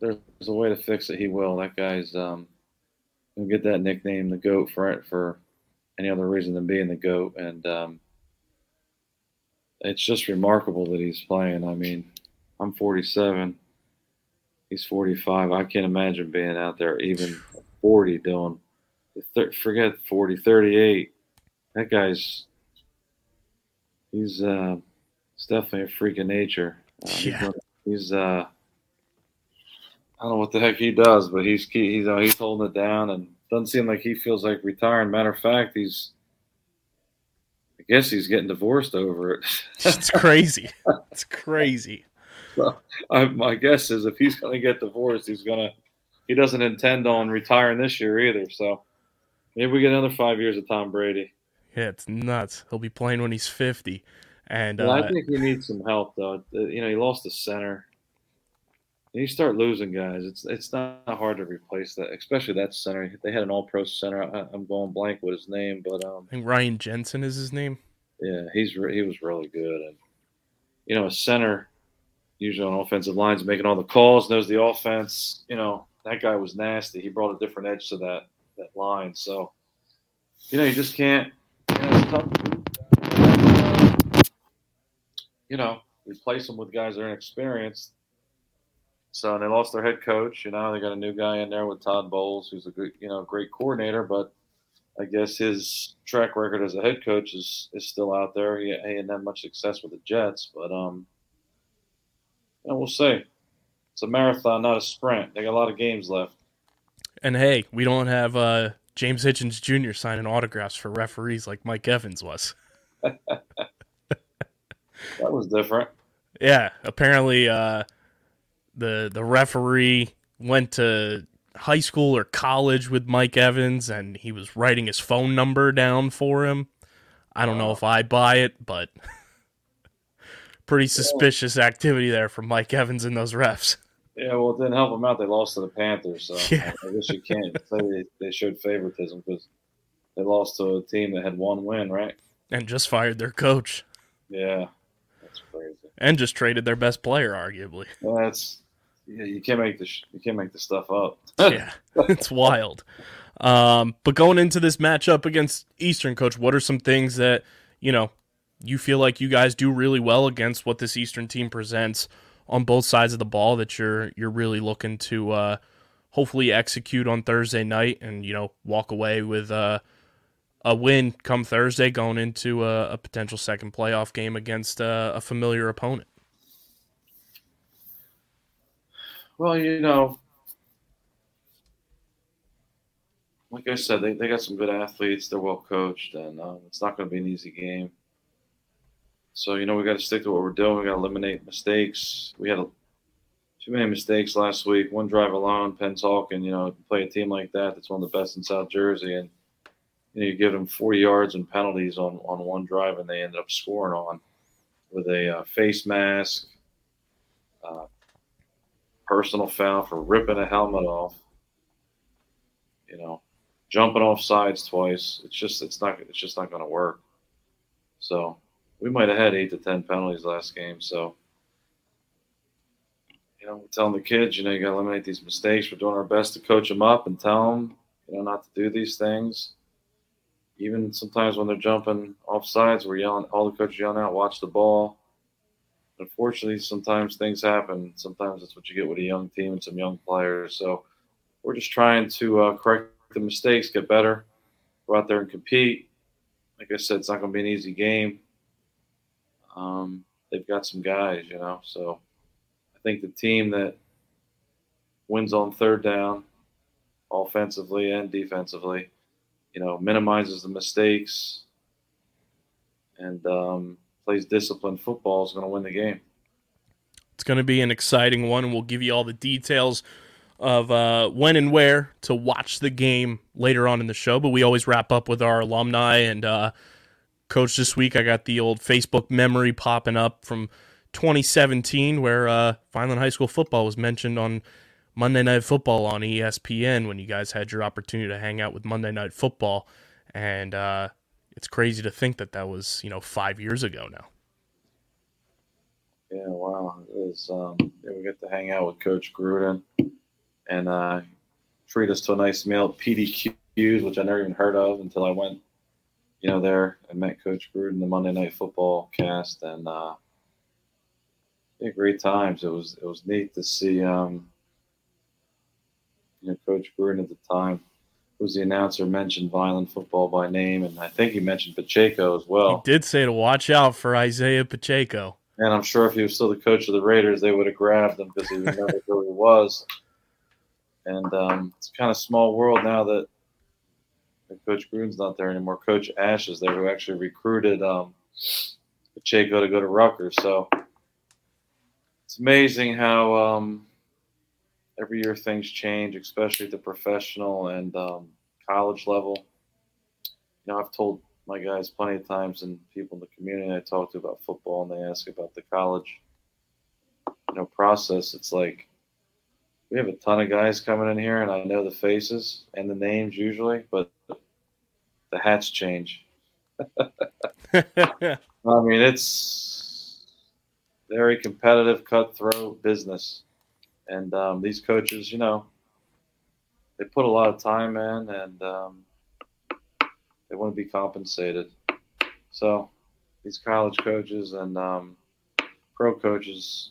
there's a way to fix it. He will. That guy's um, he'll get that nickname, the goat, for for any other reason than being the goat, and um, it's just remarkable that he's playing. I mean, I'm 47. He's 45. I can't imagine being out there even 40 doing. Forget 40, 38. That guy's he's uh he's definitely a freak of nature. Uh, he's Yeah. he's, uh I don't know what the heck he does, but he's he's uh, he's holding it down and doesn't seem like he feels like retiring. Matter of fact, he's I guess he's getting divorced over it. [laughs] It's crazy. It's crazy. I, my guess is if he's going to get divorced, he's going to he doesn't intend on retiring this year either. So maybe we get another five years of Tom Brady. Yeah, it's nuts. He'll be playing when he's 50. And Well, uh, I think he needs some help though. Uh, You know, he lost the center. You start losing guys. It's it's not hard to replace that, especially that center. They had an All-Pro center. I, I'm going blank with his name, but um, I think Ryan Jensen is his name. yeah, he's re- he was really good. And you know, a center usually on offensive lines making all the calls, knows the offense. You know, that guy was nasty. He brought a different edge to that that line. So you know, you just can't. You know. You know, replace them with guys that are inexperienced. So they lost their head coach. You know, they got a new guy in there with Todd Bowles, who's a good, you know, great coordinator, but I guess his track record as a head coach is is still out there. He, he hadn't had much success with the Jets, but um, you know, we'll see. It's a marathon, not a sprint. They got a lot of games left. And hey, we don't have uh, James Hitchens Jr. signing autographs for referees like Mike Evans was. That was different. Yeah, apparently uh, the the referee went to high school or college with Mike Evans, and he was writing his phone number down for him. I don't know if I buy it, but [laughs] pretty suspicious activity there from Mike Evans and those refs. Yeah, well, it didn't help them out. They lost to the Panthers, so [laughs] Yeah. I guess you can't say they, they showed favoritism because they lost to a team that had one win, right? And just fired their coach, Yeah, that's crazy. and just traded their best player, arguably. Well, that's yeah, you can't make this you can't make this stuff up. [laughs] yeah, it's wild. Um, but going into this matchup against Eastern, coach, what are some things that you know you feel like you guys do really well against what this Eastern team presents on both sides of the ball that you're you're really looking to uh, hopefully execute on Thursday night and you know walk away with uh, a win come Thursday going into a, a potential second playoff game against uh, a familiar opponent. Well, you know, like I said, they, they got some good athletes. They're well coached, and um, it's not going to be an easy game. So you know, we got to stick to what we're doing. We got to eliminate mistakes. We had a, too many mistakes last week. One drive alone, Pennsauken. You know, play a team like that that's one of the best in South Jersey, and you know, you give them 40 yards and penalties on on one drive, and they ended up scoring on with a uh, face mask. Uh, personal foul for ripping a helmet off. You know, jumping off sides twice. It's just it's not it's just not going to work. So we might have had eight to ten penalties last game. So you know, we're telling the kids, you know, you got to eliminate these mistakes. We're doing our best to coach them up and tell them, you know, not to do these things. Even sometimes when they're jumping off sides, we're yelling, all the coaches yelling out, watch the ball unfortunately, sometimes things happen. Sometimes that's what you get with a young team and some young players. So we're just trying to uh, correct the mistakes, get better, go out there and compete. Like I said, it's not going to be an easy game. Um, they've got some guys, you know. So I think the team that wins on third down, offensively and defensively, you know, minimizes the mistakes and um, plays disciplined football is going to win the game. It's going to be an exciting one, we'll give you all the details of uh, when and where to watch the game later on in the show. But we always wrap up with our alumni and uh, coach this week. I got the old Facebook memory popping up from 2017, where uh, Vineland High School football was mentioned on Monday Night Football on ESPN when you guys had your opportunity to hang out with Monday Night Football, and uh, it's crazy to think that that was you know five years ago now. Yeah, wow. It is, um, yeah, we get to hang out with Coach Gruden and uh, treat us to a nice meal at PDQs, which I never even heard of until I went, you know, there I met Coach Gruden, the Monday Night Football cast, and uh, yeah, great times. It was it was neat to see, um, you know, Coach Gruden at the time, who's the announcer, mentioned Vineland football by name, and I think he mentioned Pacheco as well. He did say to watch out for Isaiah Pacheco. And I'm sure if he was still the coach of the Raiders, they would have grabbed him because he know who he was. And um, it's kind of small world now that that Coach Gruden's not there anymore. Coach Ash is there, who actually recruited um, Pacheco to go to Rutgers. So it's amazing how um, every year things change, especially at the professional and um, college level. You know, I've told my guys plenty of times and people in the community I talk to about football and they ask about the college you know process it's like we have a ton of guys coming in here and I know the faces and the names usually but the hats change [laughs] I mean it's very competitive cutthroat business and um, these coaches you know they put a lot of time in and um, they want to be compensated. So these college coaches and um, pro coaches,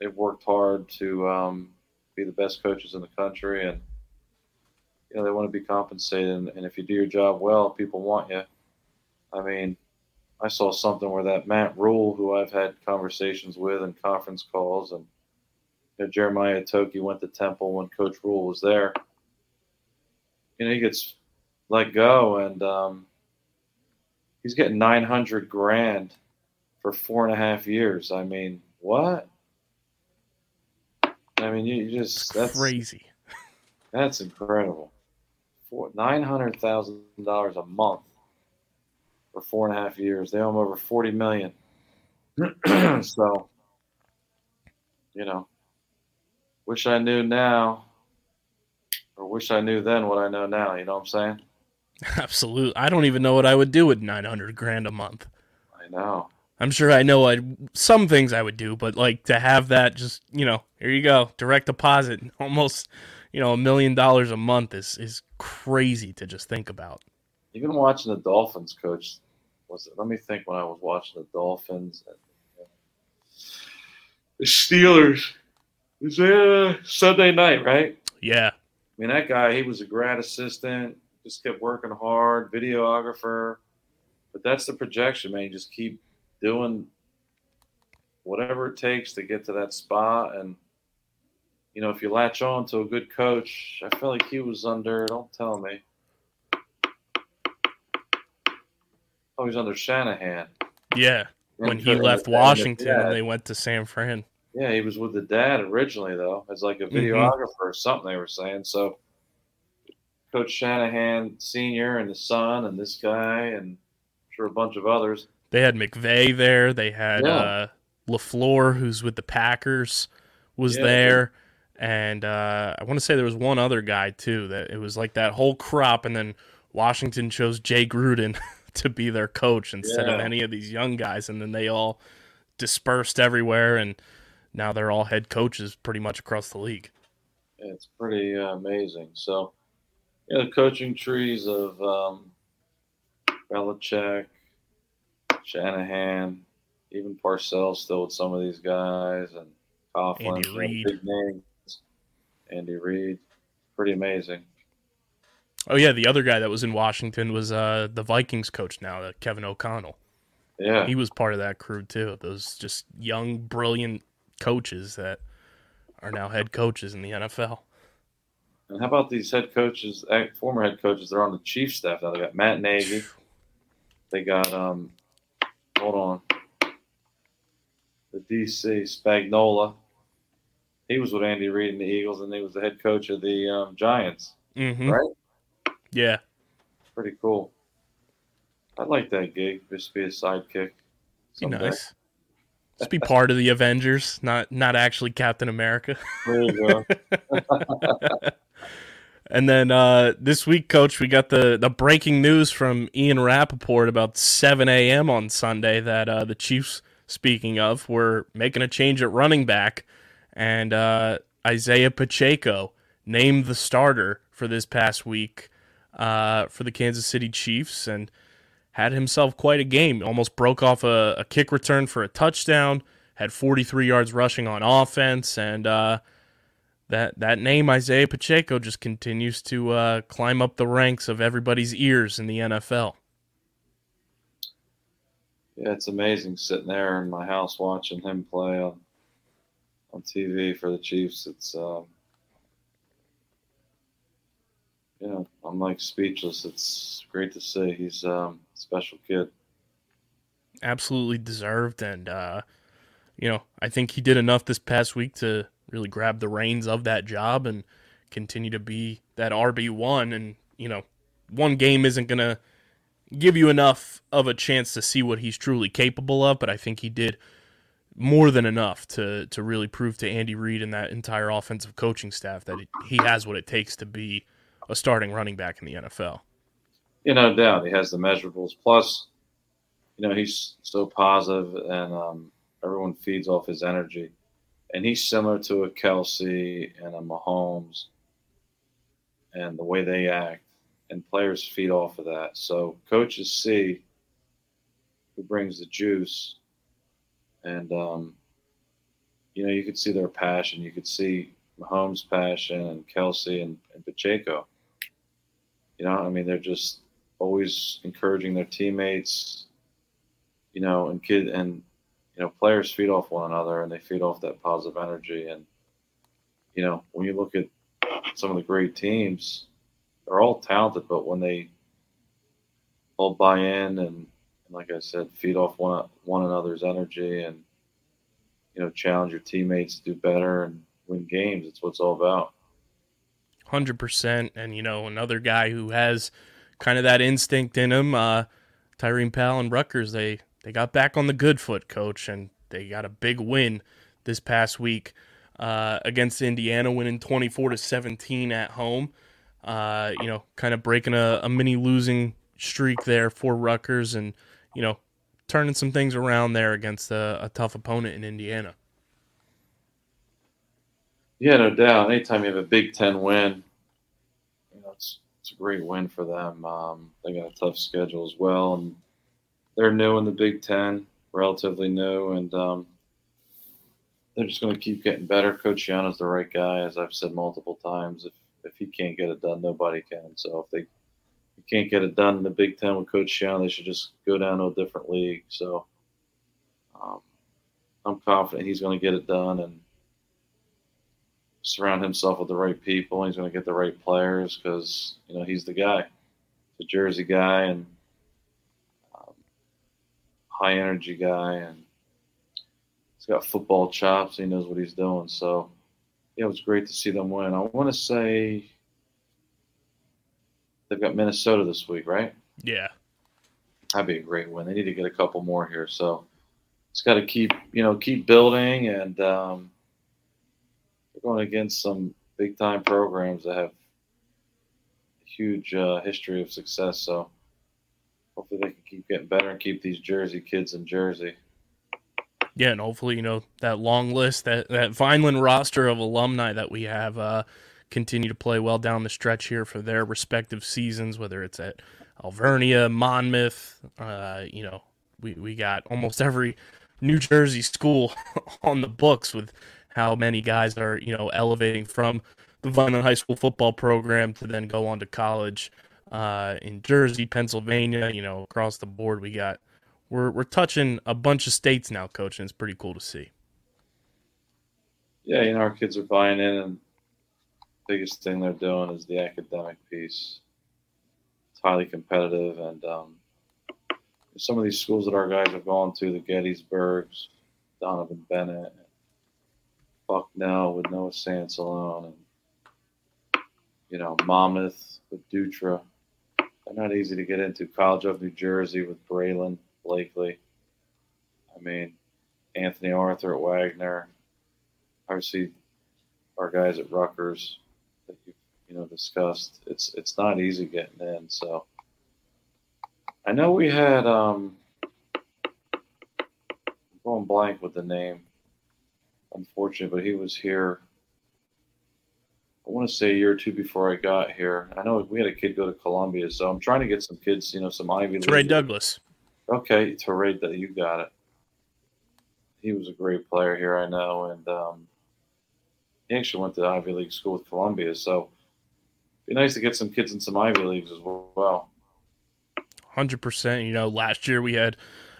they've worked hard to um, be the best coaches in the country, and you know they want to be compensated. And, and if you do your job well, people want you. I mean, I saw something where that Matt Rhule, who I've had conversations with and conference calls, and you know, Jeremiah Toki went to Temple when Coach Rhule was there. You know, he gets let go, and um, he's getting nine hundred grand for four and a half years. I mean, what? I mean, you, you just that's Crazy. [laughs] that's incredible. Four nine hundred thousand dollars a month for four and a half years. They owe him over forty million. [clears throat] so, you know, wish I knew now, or wish I knew then what I know now. You know what I'm saying? [laughs] Absolutely. I don't even know what I would do with 900 grand a month. I know. I'm sure I know I some things I would do, but like to have that just, you know, here you go, direct deposit, [laughs] almost, you know, a million dollars a month is is crazy to just think about. Even watching the Dolphins coach was it? Let me think. When I was watching the Dolphins and the Steelers, Is it was uh, Sunday night, right? Yeah. I mean, that guy, he was a grad assistant, just kept working hard, videographer. But that's the projection, man. You just keep doing whatever it takes to get to that spot. And, you know, if you latch on to a good coach, I feel like he was under, don't tell me. Oh, he was under Shanahan. Yeah. When he left Washington and they went to San Fran. Yeah, he was with the dad originally, though, as like a Mm-hmm. videographer or something. They were saying so. Coach Shanahan Senior and his son and this guy and I'm sure a bunch of others. They had McVay there. They had Yeah. uh, Lafleur, who's with the Packers, was Yeah, there, and uh, I want to say there was one other guy too. That it was like that whole crop, and then Washington chose Jay Gruden [laughs] to be their coach instead of any of these young guys, and then they all dispersed everywhere, and now they're all head coaches pretty much across the league. It's pretty uh, amazing. So, yeah, the coaching trees of um, Belichick, Shanahan, even Parcells still with some of these guys, and Coughlin, Andy Reid. big names. Andy Reid, pretty amazing. Oh yeah, the other guy that was in Washington was uh, the Vikings coach now, uh, Kevin O'Connell. Yeah, he was part of that crew too. Those just young, brilliant coaches that are now head coaches in the NFL. And how about these head coaches, eh, former head coaches? They're on the Chiefs staff now. They got Matt Nagy. They got um, hold on, the DC Spagnuolo. He was with Andy Reid and the Eagles, and he was the head coach of the um, Giants. Mm-hmm. Right? Yeah, Pretty cool. I like that gig. Just be a sidekick. be nice. Just be part of the Avengers, not not actually Captain America. There you go. [laughs] And then uh, this week, Coach, we got the, the breaking news from Ian Rapoport about 7 a.m. on Sunday that uh, the Chiefs, speaking of, were making a change at running back, and uh, Isaiah Pacheco named the starter for this past week uh, for the Kansas City Chiefs and had himself quite a game. Almost broke off a, a kick return for a touchdown, had 43 yards rushing on offense, and uh, that that name Isaiah Pacheco just continues to uh, climb up the ranks of everybody's ears in the NFL. Yeah, it's amazing sitting there in my house watching him play on on TV for the Chiefs. It's um, you know, I'm like speechless. It's great to see. He's um, a special kid. Absolutely deserved, and uh, you know I think he did enough this past week to really grab the reins of that job and continue to be that RB one. And you know, one game isn't gonna give you enough of a chance to see what he's truly capable of, but I think he did more than enough to to really prove to Andy Reid and that entire offensive coaching staff that he has what it takes to be a starting running back in the NFL. You know, no doubt he has the measurables. Plus, you know, he's so positive, and um, everyone feeds off his energy. And he's similar to a Kelce and a Mahomes, and the way they act. and players feed off of that. So coaches see who brings the juice, and um, you know you could see their passion. You could see Mahomes' passion and Kelce and, and Pacheco. You know, I mean, they're just always encouraging their teammates. You know, and kid and you know players feed off one another, and they feed off that positive energy. And you know, when you look at some of the great teams, they're all talented, but when they all buy in and, and like I said, feed off one one another's energy and you know challenge your teammates to do better and win games. It's what it's all about. Hundred percent, and you know another guy who has kind of that instinct in him, uh, Tyreem Powell and Rutgers. They they got back on the good foot, coach, and they got a big win this past week uh, against Indiana, winning twenty four to seventeen at home. Uh, you know, kind of breaking a, a mini losing streak there for Rutgers, and you know, turning some things around there against a, a tough opponent in Indiana. Yeah, no doubt. Anytime you have a Big Ten win, you know it's it's a great win for them. Um, they got a tough schedule as well, and they're new in the Big Ten, relatively new, and um, they're just going to keep getting better. Coach Schiano's the right guy, as I've said multiple times. If if he can't get it done, nobody can. So if they can't get it done in the Big Ten with Coach Schiano, they should just go down to a different league. So um, I'm confident he's going to get it done and surround himself with the right people. He's going to get the right players because you know he's the guy, the Jersey guy, and um, high energy guy, and he's got football chops. He knows what he's doing. So yeah, it was great to see them win. I want to say they've got Minnesota this week, right? Yeah, That'd be a great win. They need to get a couple more here. So it's got to keep, you know, keep building. And um, they're going against some big time programs that have a huge uh, history of success. So hopefully they can keep getting better and keep these Jersey kids in Jersey. yeah, and hopefully you know that long list, that that Vineland roster of alumni that we have, uh, continue to play well down the stretch here for their respective seasons, whether it's at Alvernia, Monmouth. Uh, you know, we we got almost every New Jersey school [laughs] on the books with how many guys are you know elevating from the Vineland High School football program to then go on to college uh, in Jersey, Pennsylvania. You know, across the board, we got we're we're touching a bunch of states now, coach, and it's pretty cool to see. Yeah, you know, our kids are buying in, and biggest thing they're doing is the academic piece. It's highly competitive, and um, some of these schools that our guys have gone to, the Gettysburgs, Donovan Bennett, Bucknell with Noah Sansalone, and you know Monmouth with Dutra. They're not easy to get into. College of New Jersey with Braylon Blakely. I mean, Anthony Arthur at Wagner. Obviously, our guys at Rutgers that you you know discussed. It's it's not easy getting in. So I know we had um I'm going blank with the name, unfortunately, but he was here. I want to say a year or two before I got here. I know we had a kid go to Columbia, so I'm trying to get some kids, you know, some Ivy League. Ray Douglas. Okay, to Ray, that you got it. He was a great player here, I know, and um, he actually went to Ivy League school with Columbia. So it'd be nice to get some kids in some Ivy Leagues as well. Hundred percent. You know, last year we had,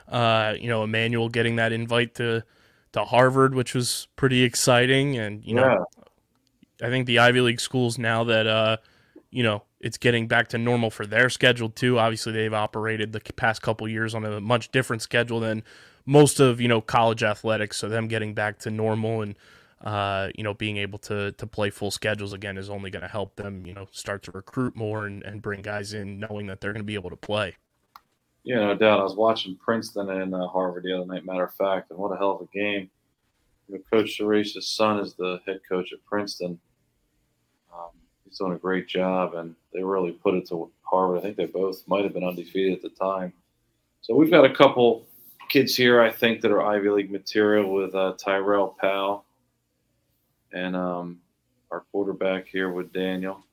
uh, you know, Emmanuel getting that invite to to Harvard, which was pretty exciting. And you know, yeah, I think the Ivy League schools now that uh, you know, it's getting back to normal for their schedule too. Obviously, they've operated the past couple years on a much different schedule than most of you know college athletics. So them getting back to normal and uh, you know being able to to play full schedules again is only going to help them you know start to recruit more and, and bring guys in knowing that they're going to be able to play. yeah, no doubt. I was watching Princeton and uh, Harvard the other night. Matter of fact, and what a hell of a game! You know, Coach Surace's son is the head coach at Princeton. Um, he's doing a great job, and they really put it to Harvard. I think they both might have been undefeated at the time. So we've got a couple kids here, I think, that are Ivy League material with uh, Tyrell Powell and um, our quarterback here with Daniel.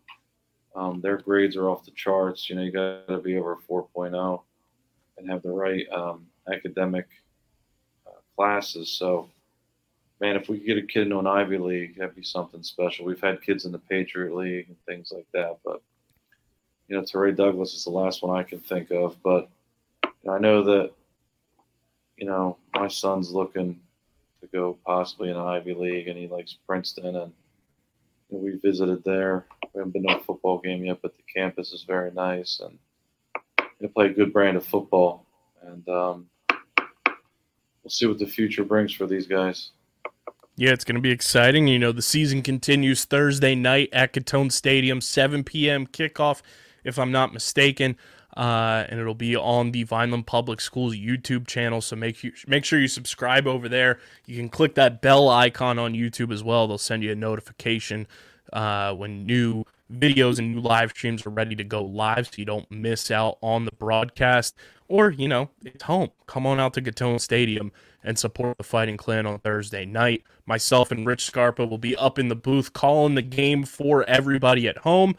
Um, their grades are off the charts. You know, you got to be over 4.0 and have the right um, academic uh, classes. So, man, if we could get a kid into an Ivy League, that'd be something special. We've had kids in the Patriot League and things like that, but you know, Terry Douglas is the last one I can think of. But I know that you know my son's looking to go possibly in Ivy League, and he likes Princeton, and we visited there. We haven't been to a football game yet, but the campus is very nice, and they play a good brand of football, and um, we'll see what the future brings for these guys. Yeah, it's going to be exciting. You know, the season continues Thursday night at Gittone Stadium, 7 p.m. kickoff, if I'm not mistaken. Uh, and it'll be on the Vineland Public Schools YouTube channel. So make you make sure you subscribe over there. You can click that bell icon on YouTube as well. They'll send you a notification uh, when new videos and new live streams are ready to go live, so you don't miss out on the broadcast. Or you know, it's home. Come on out to Gittone Stadium and support the Fighting Clan on Thursday night. Myself and Rich Scarpa will be up in the booth calling the game for everybody at home.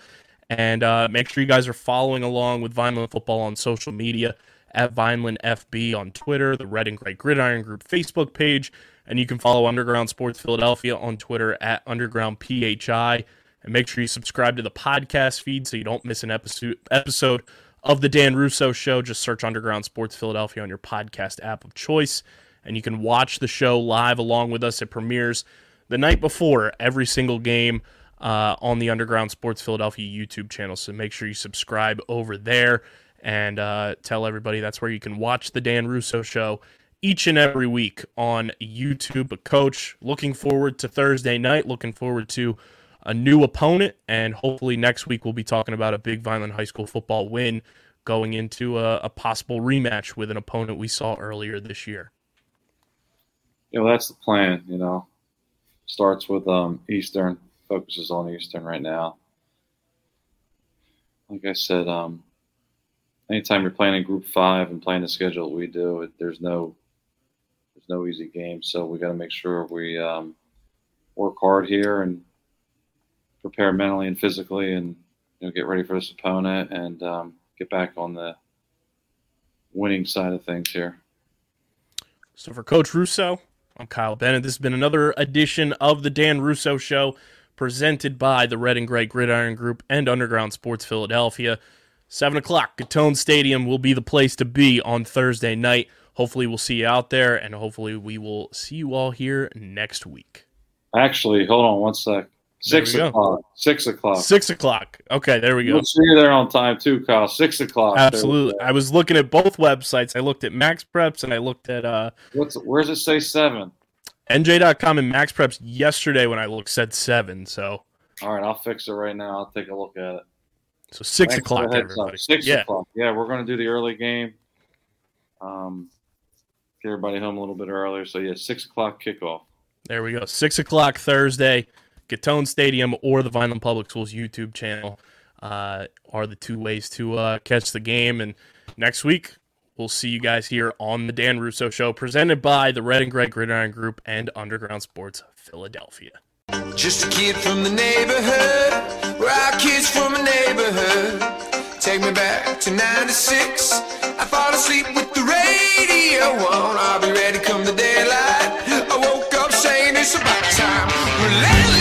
And uh, make sure you guys are following along with Vineland Football on social media at Vineland FB on Twitter, the Red and Gray Gridiron Group Facebook page, and you can follow Underground Sports Philadelphia on Twitter at Underground PHI. And make sure you subscribe to the podcast feed so you don't miss an episode episode of the Dan Russo Show. Just search Underground Sports Philadelphia on your podcast app of choice, and you can watch the show live along with us. It premieres the night before every single game uh, on the Underground Sports Philadelphia YouTube channel. So make sure you subscribe over there and uh, tell everybody that's where you can watch the Dan Russo Show each and every week on YouTube. But, Coach, looking forward to Thursday night, looking forward to a new opponent, and hopefully next week we'll be talking about a big Vineland High School football win going into a, a possible rematch with an opponent we saw earlier this year. Know, that's the plan. You know, starts with um, Eastern, focuses on Eastern right now. Like I said, um, anytime you're playing in Group Five and playing the schedule we do, it, there's no there's no easy game. So we got to make sure we um, work hard here and prepare mentally and physically, and you know, get ready for this opponent and um, get back on the winning side of things here. So for Coach Russo, I'm Kyle Bennett. This has been another edition of the Dan Russo Show, presented by the Red and Gray Gridiron Group and Underground Sports Philadelphia. Seven o'clock, Gittone Stadium will be the place to be on Thursday night. Hopefully, we'll see you out there, and hopefully, we will see you all here next week. Actually, hold on one sec. Six go. o'clock. Six o'clock. Six o'clock. Okay, there we go. We'll see you there on time too, Kyle. Six o'clock. Absolutely. I was looking at both websites. I looked at Max Preps and I looked at uh, What's where does it say seven? NJ.com and Max Preps yesterday when I looked said seven. So All right, I'll fix it right now. I'll take a look at it. so six Thanks o'clock, the heads up. everybody. Six yeah, o'clock. Yeah, we're going to do the early game. Um, get everybody home a little bit earlier. So yeah, six o'clock kickoff. there we go. Six o'clock Thursday, Gittone Stadium or the Vineland Public Schools YouTube channel uh, are the two ways to uh, catch the game. And next week We'll see you guys here on the Dan Russo Show, presented by the Red and Gray Gridiron Group and Underground Sports Philadelphia. Just a kid from the neighborhood. Kids from neighborhood. Take me back to 96. I fall asleep with the radio on. I'll be ready come the daylight. I woke up saying it's about time.